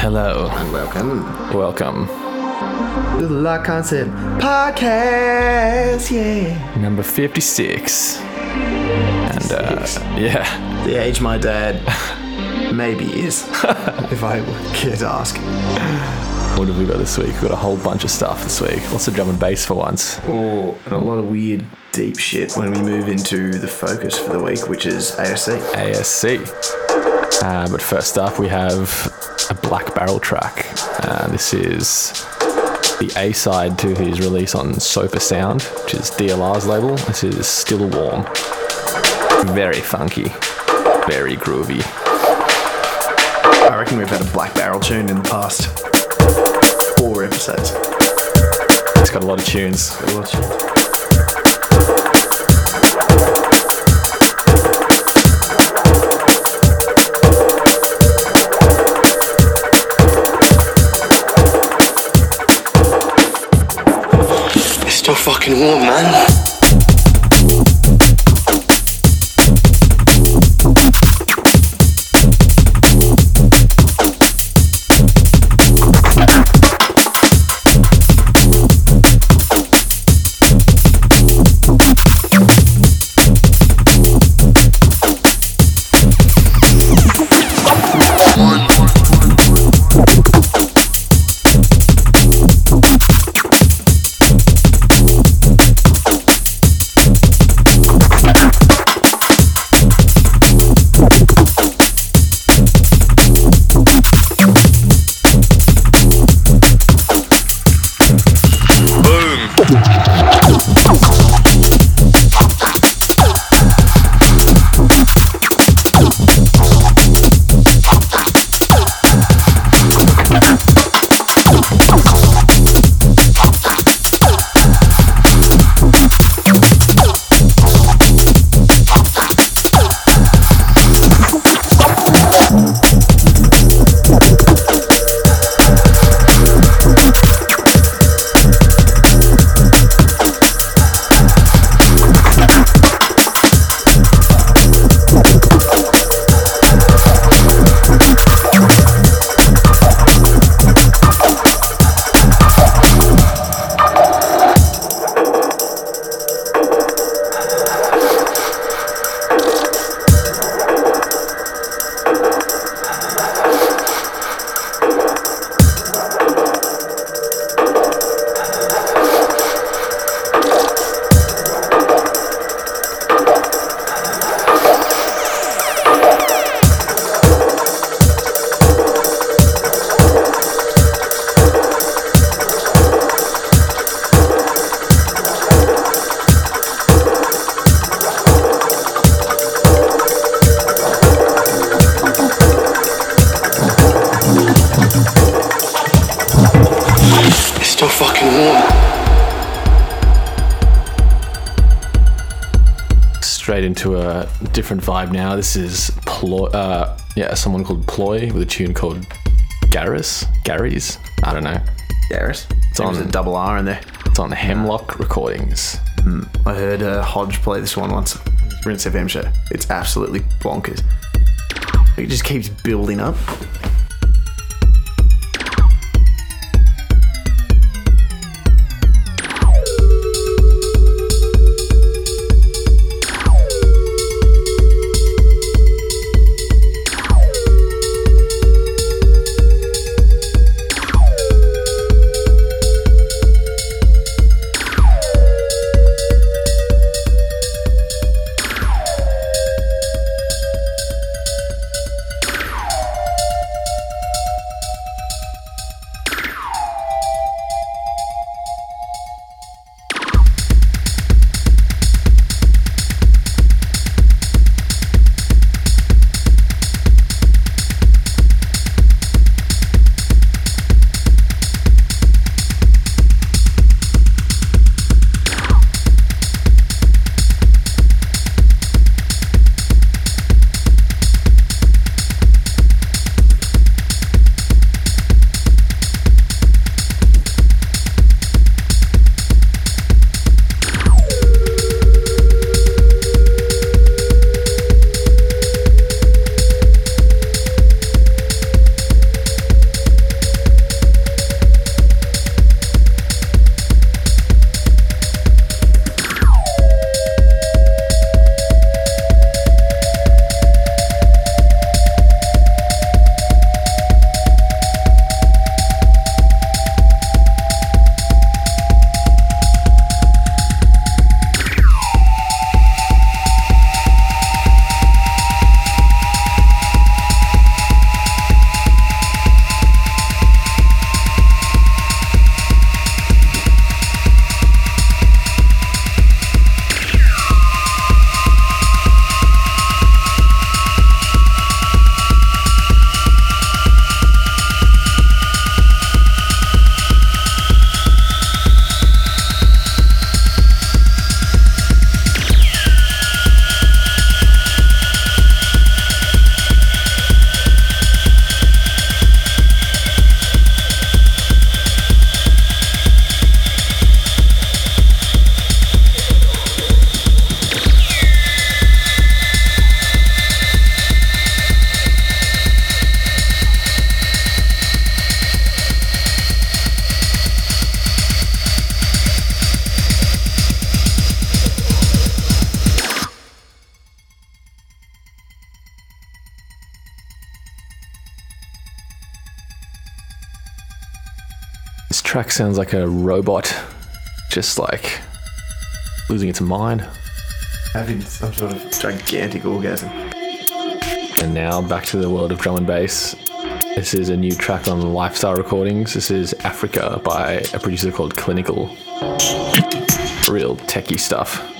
Hello. And welcome Welcome. the Locked Concept Podcast. Yeah. Number 56. And, uh, yeah. The age my dad maybe is, if I could ask. What have we got this week? We've got a whole bunch of stuff this week. Lots of drum and bass for once. Oh, and a lot of weird, deep shit when we move into the focus for the week, which is ASC. ASC. Uh, but first up, we have a Black Barrel track. Uh, this is the A side to his release on Sofa Sound, which is DLR's label. This is Still Warm. Very funky, very groovy. I reckon we've had a Black Barrel tune in the past four episodes. It's got a lot of tunes. Fucking warm, man. Different vibe now. This is Ploy, uh, yeah, someone called Ploy with a tune called Garrus. Gary's? I don't know. Garrus. It's on- a double R in there. It's on Hemlock Recordings. I heard uh, Hodge play this one once. Rinse FM show. It's absolutely bonkers. It just keeps building up. Sounds like a robot, just like losing its mind. Having some sort of gigantic orgasm. And now back to the world of drum and bass. This is a new track on Lifestyle Recordings. This is Africa by a producer called Klinical. Real techie stuff.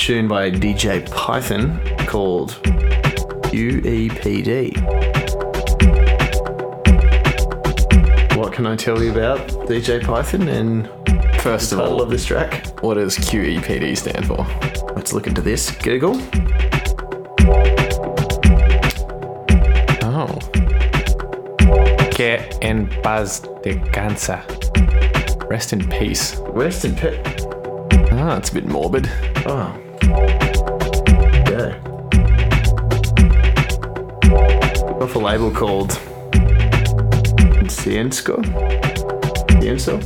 Tune by DJ Python called QEPD. What can I tell you about DJ Python and First the of title all, of this track? what does QEPD stand for? Let's look into this. Google. Oh. Que en paz descansa. Rest in peace. Rest in peace. Ah, it's a bit morbid. Oh. Off a label called Ciensko. Cienso?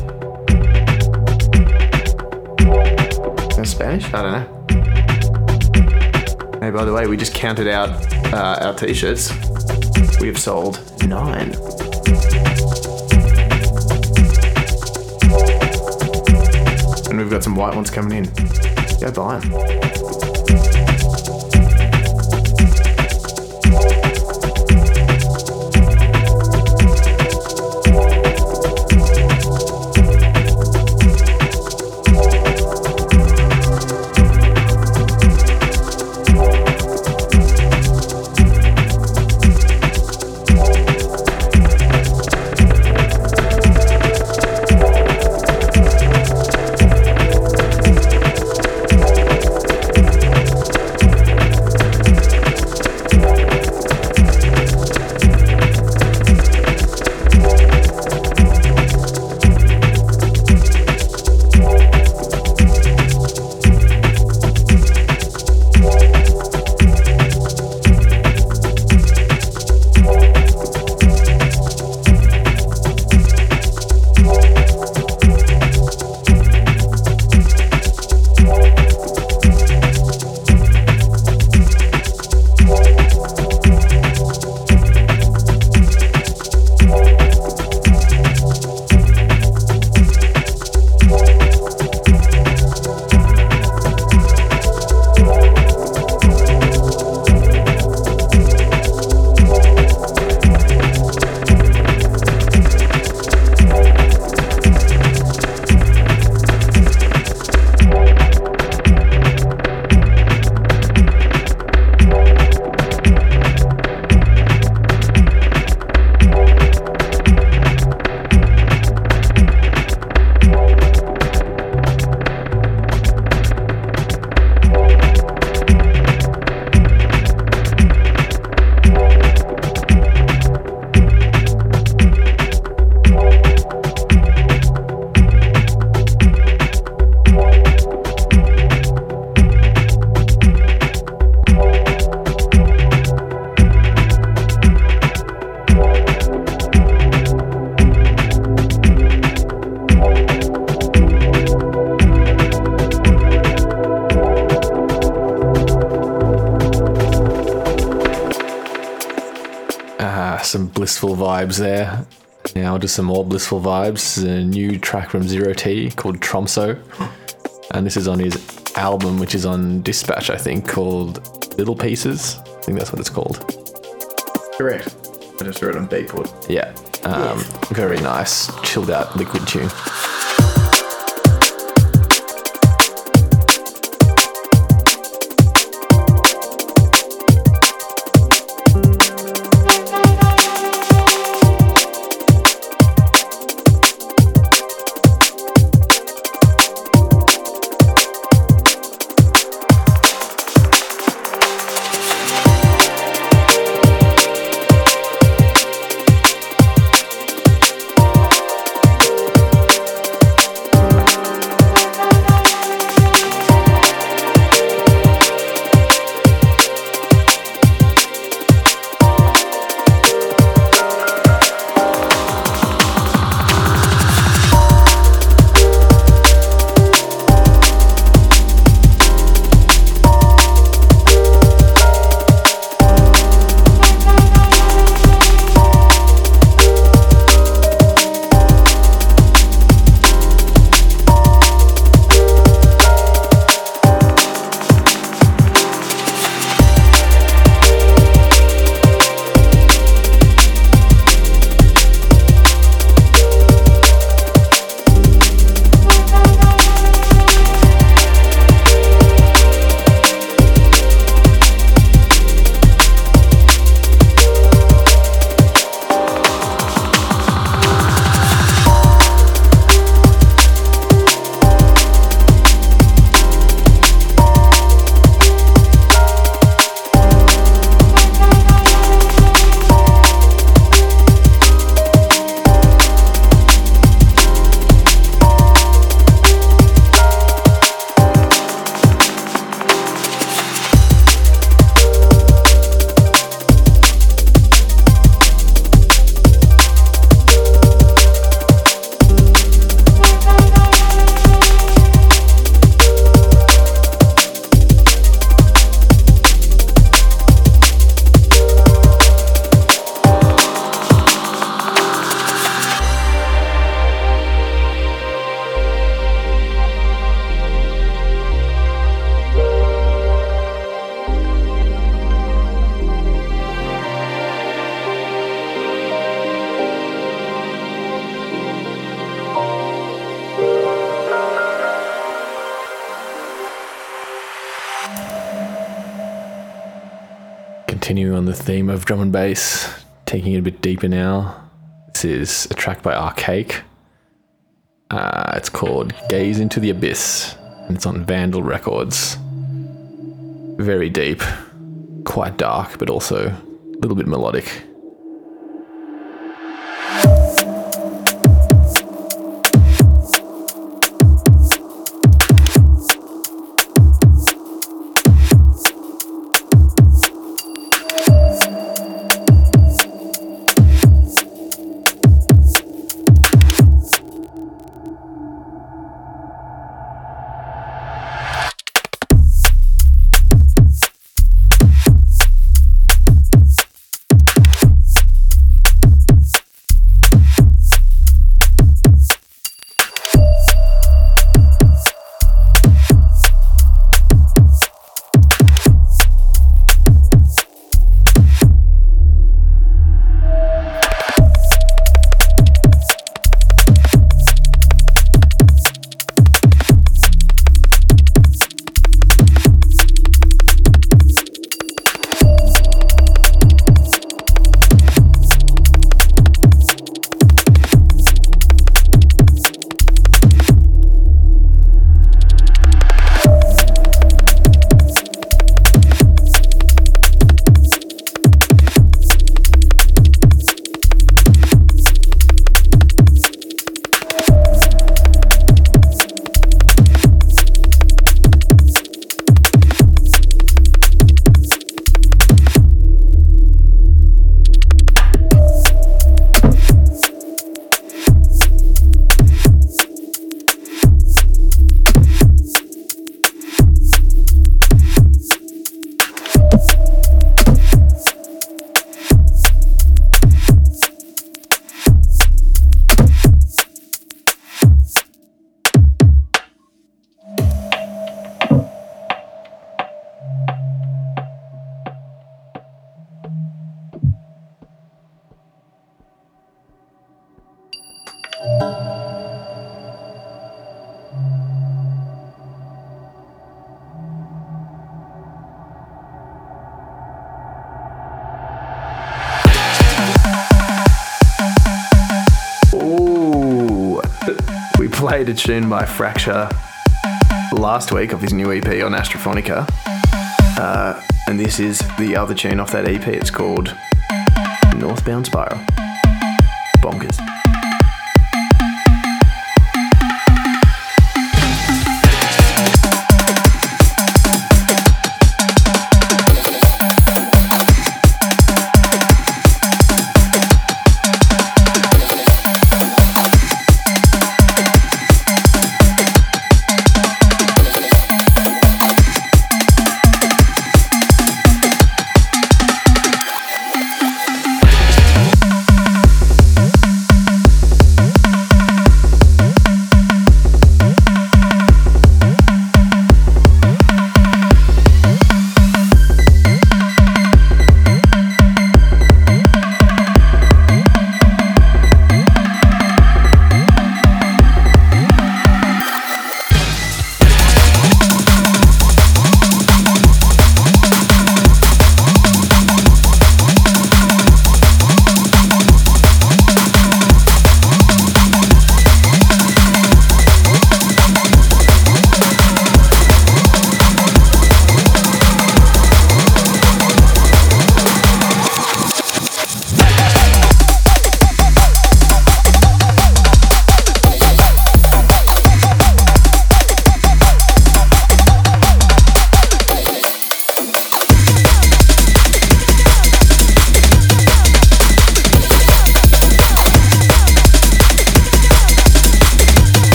In Spanish? I don't know. Hey, by the way, we just counted out uh, our t-shirts. We have sold nine. And we've got some white ones coming in. Go buy them. Blissful vibes there. Now to some more blissful vibes. A new track from Zero T called Tromso. And this is on his album, which is on Dispatch, I think, called Little Pieces. I think that's what it's called. Correct. I just wrote on Beatport. Yeah. Um, Very nice, chilled out liquid tune. Theme of drum and bass, taking it a bit deeper now. This is a track by Arkaik. Uh, it's called Gaze into the Abyss, and it's on Vandal Records. Very deep, quite dark, but also a little bit melodic. A tune by Fracture last week of his new EP on Astrophonica. Uh, and this is the other tune off that EP. It's called Northbound Spiral. Bonkers.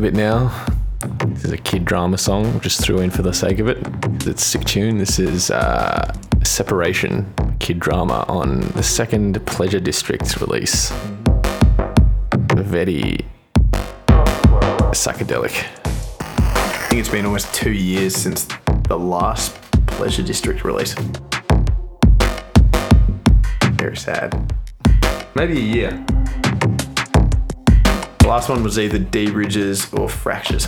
A bit now. This is a kid drama song, just threw in for the sake of it. It's a sick tune. This is uh, Separation, kid drama on the second Pleasure District release. Very psychedelic. I think it's been almost two years since the last Pleasure District release. Very sad. Maybe a year. Last one was either dBridge's or Fractures.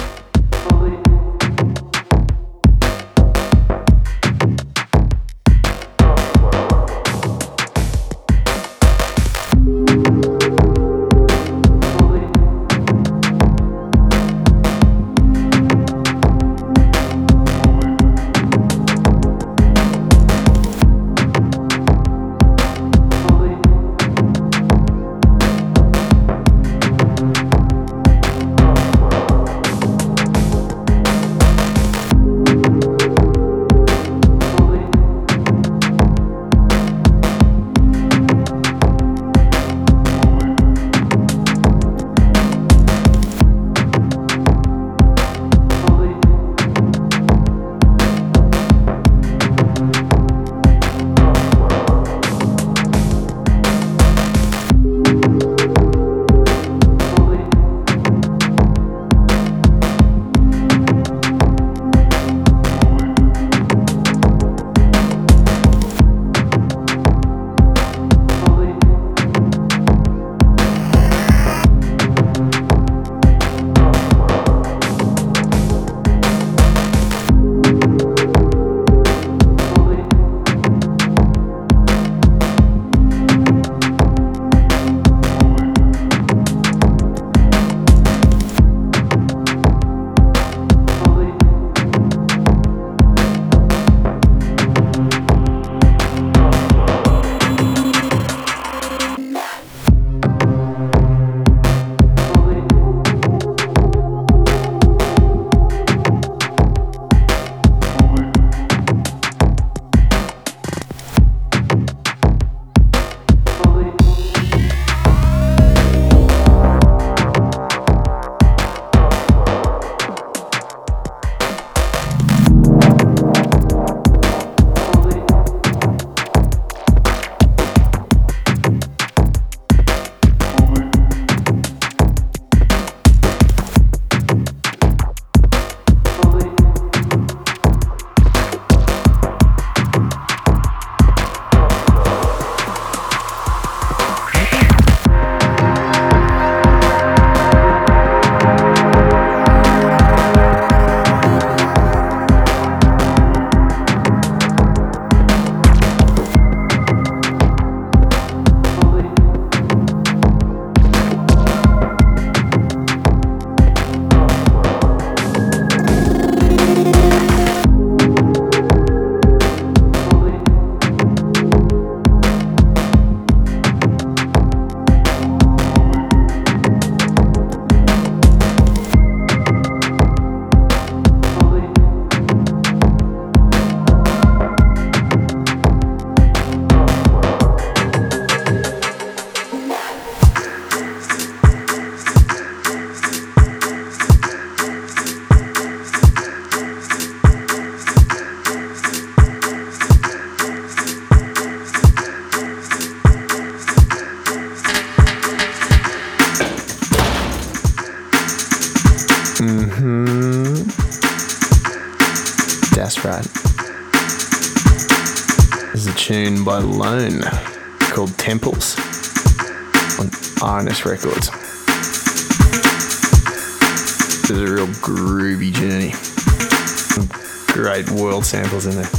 By Lone called Temples on R&S Records. This is a real groovy journey. Some great world samples in there.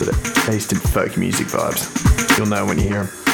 But Eastern folk music vibes. You'll know when you hear them.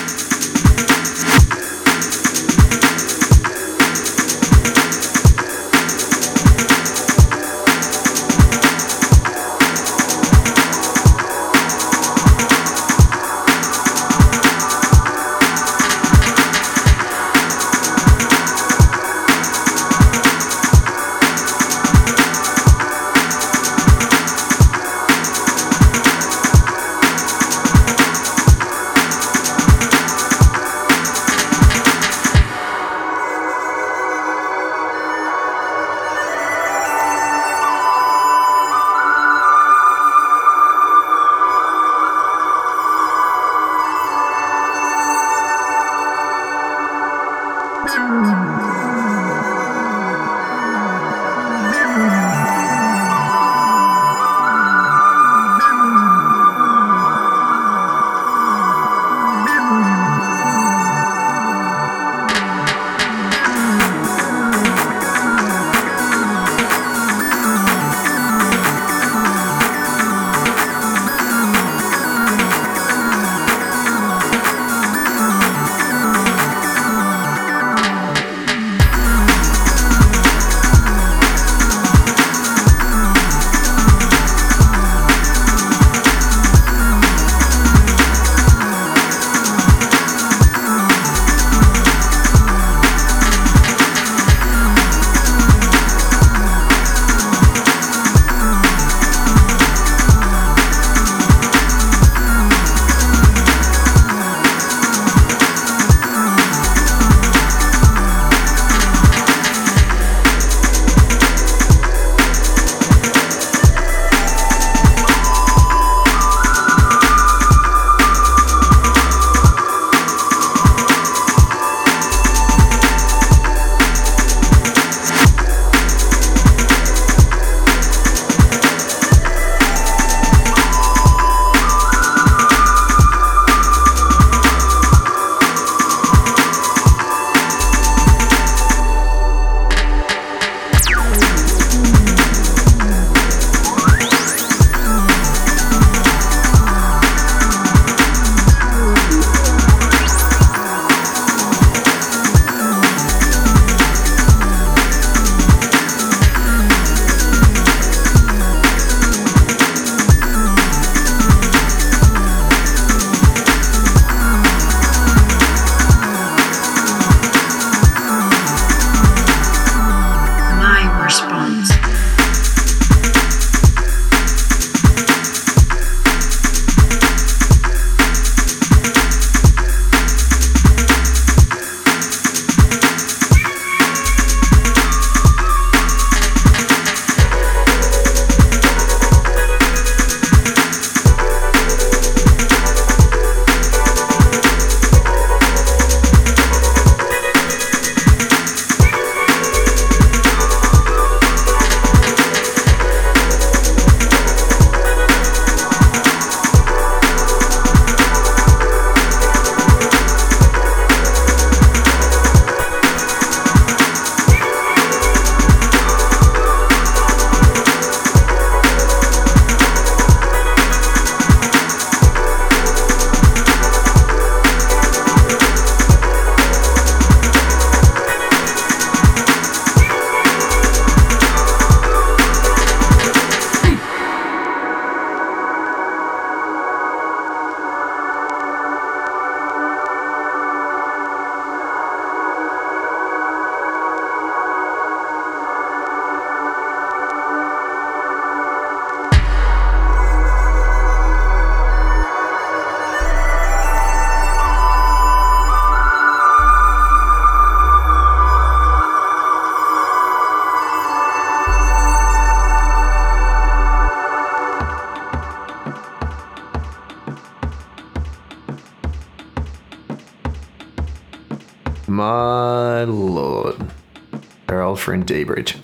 Our old friend dBridge.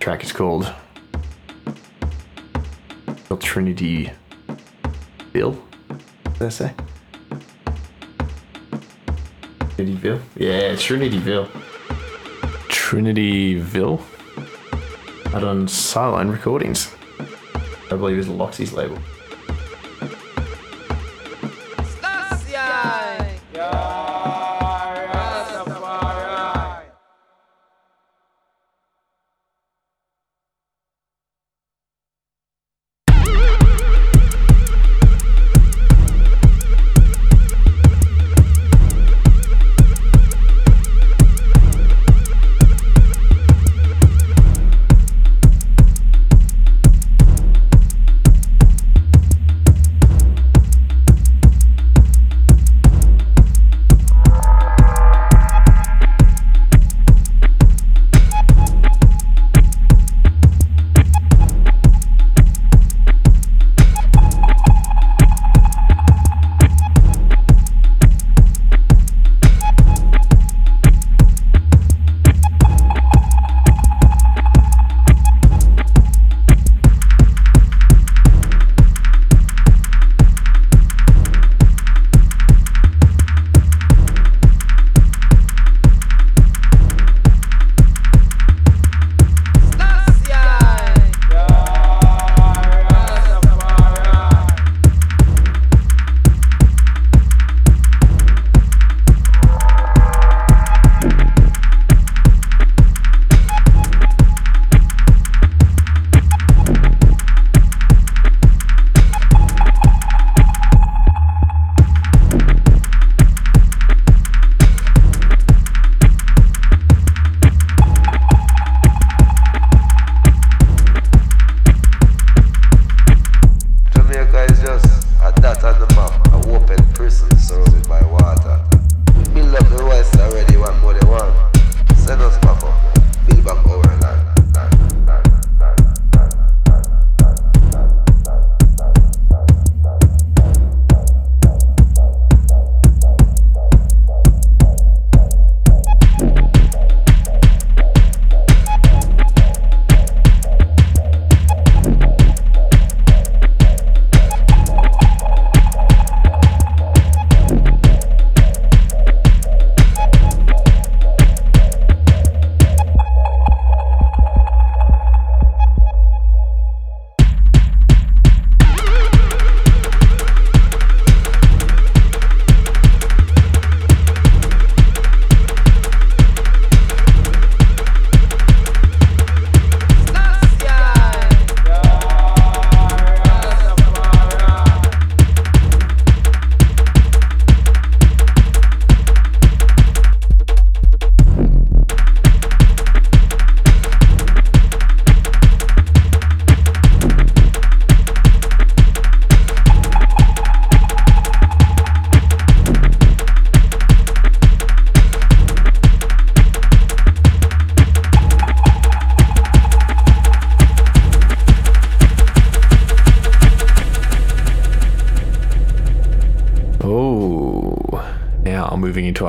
Track is called Trinity Bill. Did I say? Trinityville? Yeah, Trinityville. Trinityville. Out on Cylon Recordings. I believe is Loxy's label.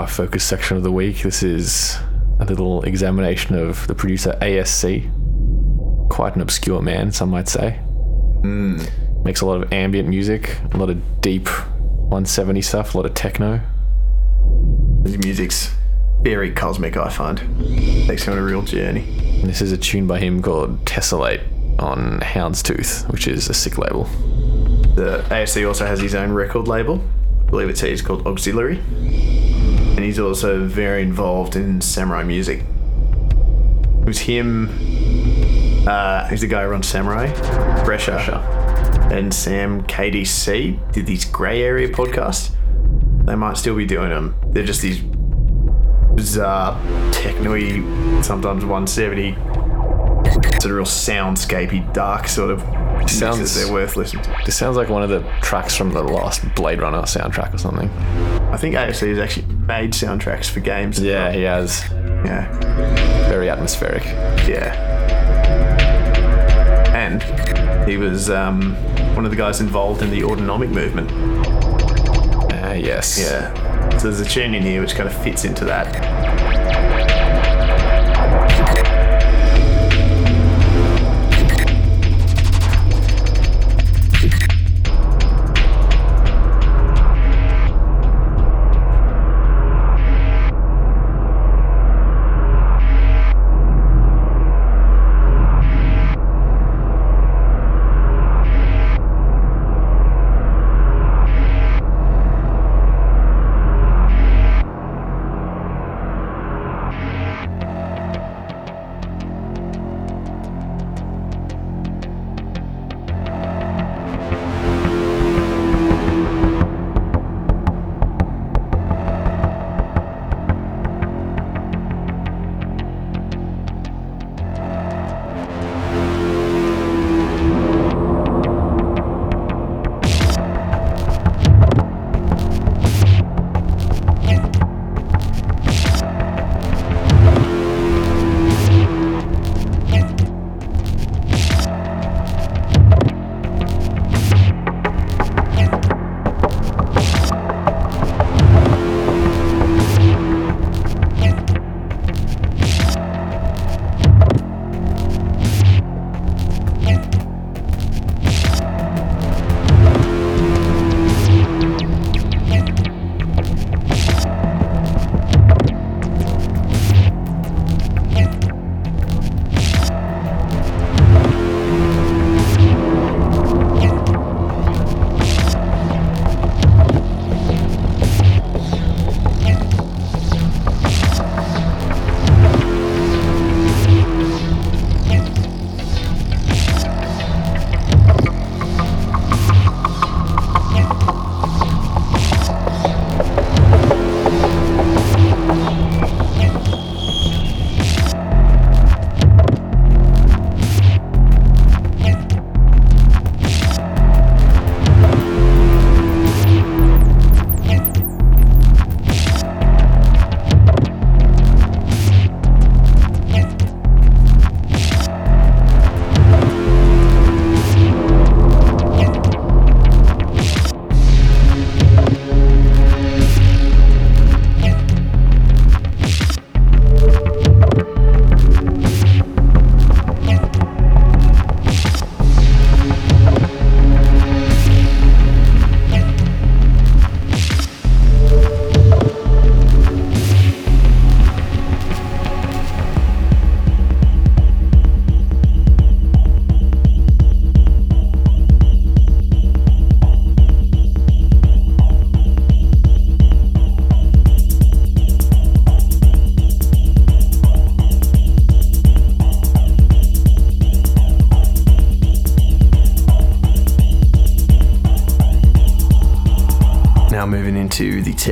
Our focus section of the week. This is a little examination of the producer ASC. Quite an obscure man, some might say. Hmm. Makes a lot of ambient music, a lot of deep 170 stuff, a lot of techno. His music's very cosmic, I find. Takes you on a real journey. And this is a tune by him called Tessellate on Houndstooth, which is a sick label. The ASC also has his own record label. I believe it's it's called Auxiliary. And he's also very involved in samurai music. It was him. Uh, he's the guy who runs Samurai, Brescia, and Sam KDC did these Grey Area podcasts. They might still be doing them. They're just these bizarre, techno sometimes 170 sort of real soundscapey, dark sort of Sounds-. They're worth listening to. This sounds like one of the tracks from the last Blade Runner soundtrack or something. I think ASC is actually made soundtracks for games. Yeah, he has. Yeah. Very atmospheric. Yeah. And he was um, one of the guys involved in the autonomic movement. Ah, yes. Yeah. So there's a tune in here which kind of fits into that.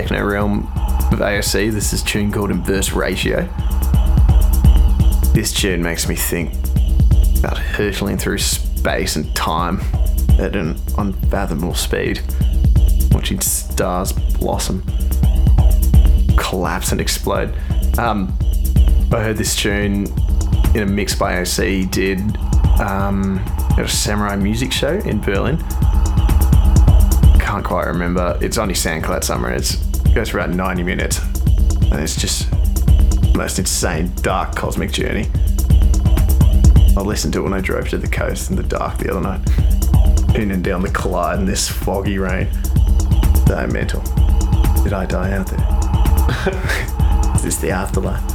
Techno realm of ASC. This is a tune called Inverse Ratio. This tune makes me think about hurtling through space and time at an unfathomable speed, watching stars blossom, collapse, and explode. Um, I heard this tune in a mix by OC he did um, at a samurai music show in Berlin. Can't quite remember. It's on his SoundCloud somewhere. It's, it goes for about 90 minutes. And it's just the most insane, dark cosmic journey. I listened to it when I drove to the coast in the dark the other night. Pinning down the Clyde in this foggy rain. So mental. Did I die out there? Is this the afterlife?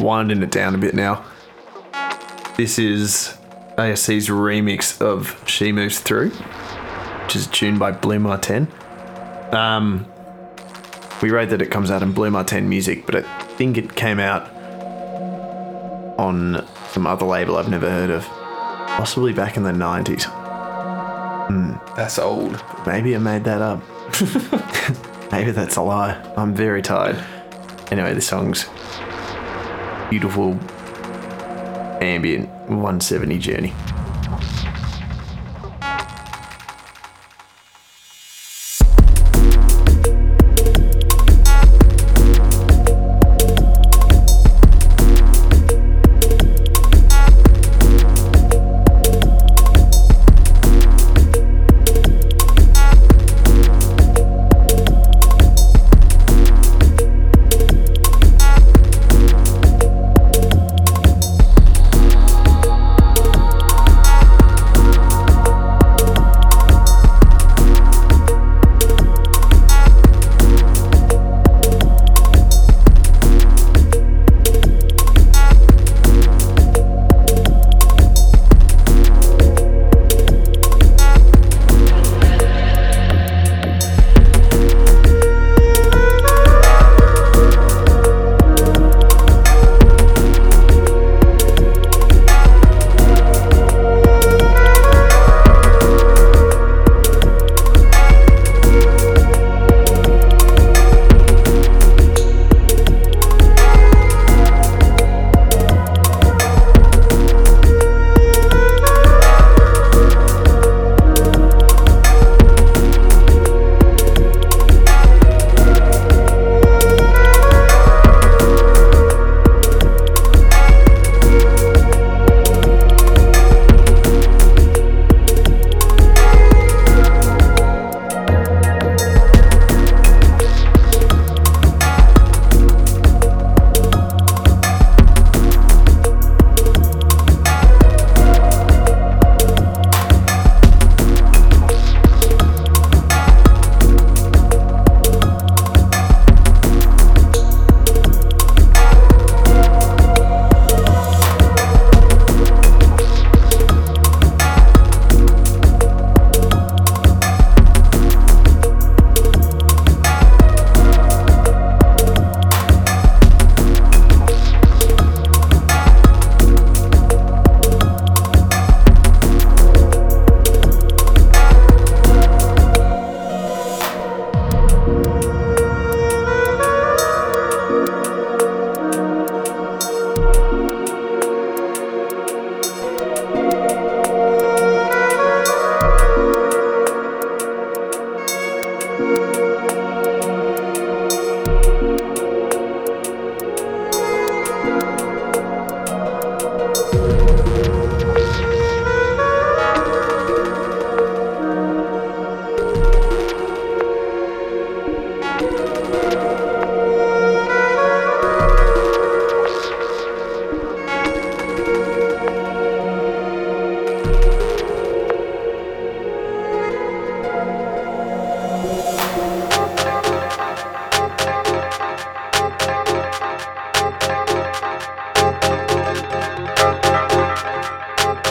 Winding it down a bit now. This is ASC's remix of She Moves Through, which is tuned by Blu Mar Ten. Um, we read that it comes out in Blu Mar Ten Music, but I think it came out on some other label I've never heard of, possibly back in the 90s. That's old. Maybe I made that up. Maybe that's a lie. I'm very tired. Anyway, this song's beautiful ambient 170 journey.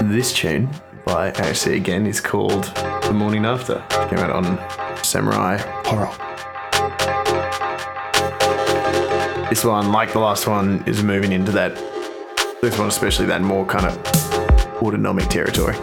This tune by ASC again is called The Morning After. It came out on Samurai Horo. This one, like the last one, is moving into that, this one especially, that more kind of autonomic territory.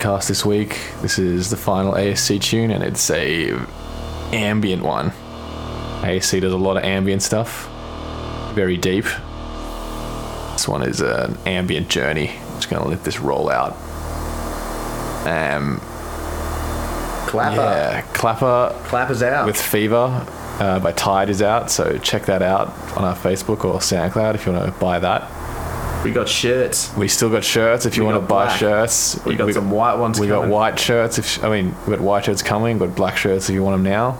Podcast this week. This is the final ASC tune, and it's a ambient one. ASC does a lot of ambient stuff, very deep. This one is an ambient journey. Just gonna let this roll out. Um, Clapper. yeah, Clapper Clappers out. with Fever uh, by Tide is out, so check that out on our Facebook or SoundCloud if you want to buy that. We got shirts. We still got shirts if you want to buy black. shirts. We got some white ones We got white shirts. If I mean, we got white shirts coming. We got black shirts if you want them now.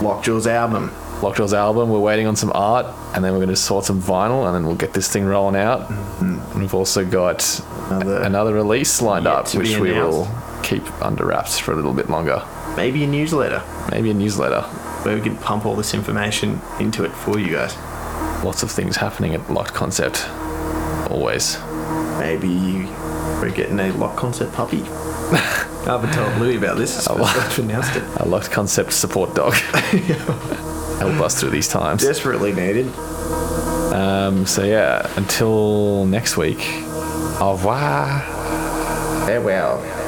Lockjaw's album. Lockjaw's album. We're waiting on some art, and then we're going to sort some vinyl, and then we'll get this thing rolling out. And we've also got Mm-hmm. Another- another, release lined up, which we will keep under wraps for a little bit longer. Maybe a newsletter Maybe a newsletter. where we can pump all this information into it for you guys. Lots of things happening at Locked Concept. Always. Maybe we're getting a Locked Concept puppy. I haven't told Louis about this. First I've announced it. A Locked Concept support dog. Help us through these times. Desperately needed. Um, so yeah, until next week. Au revoir. Farewell.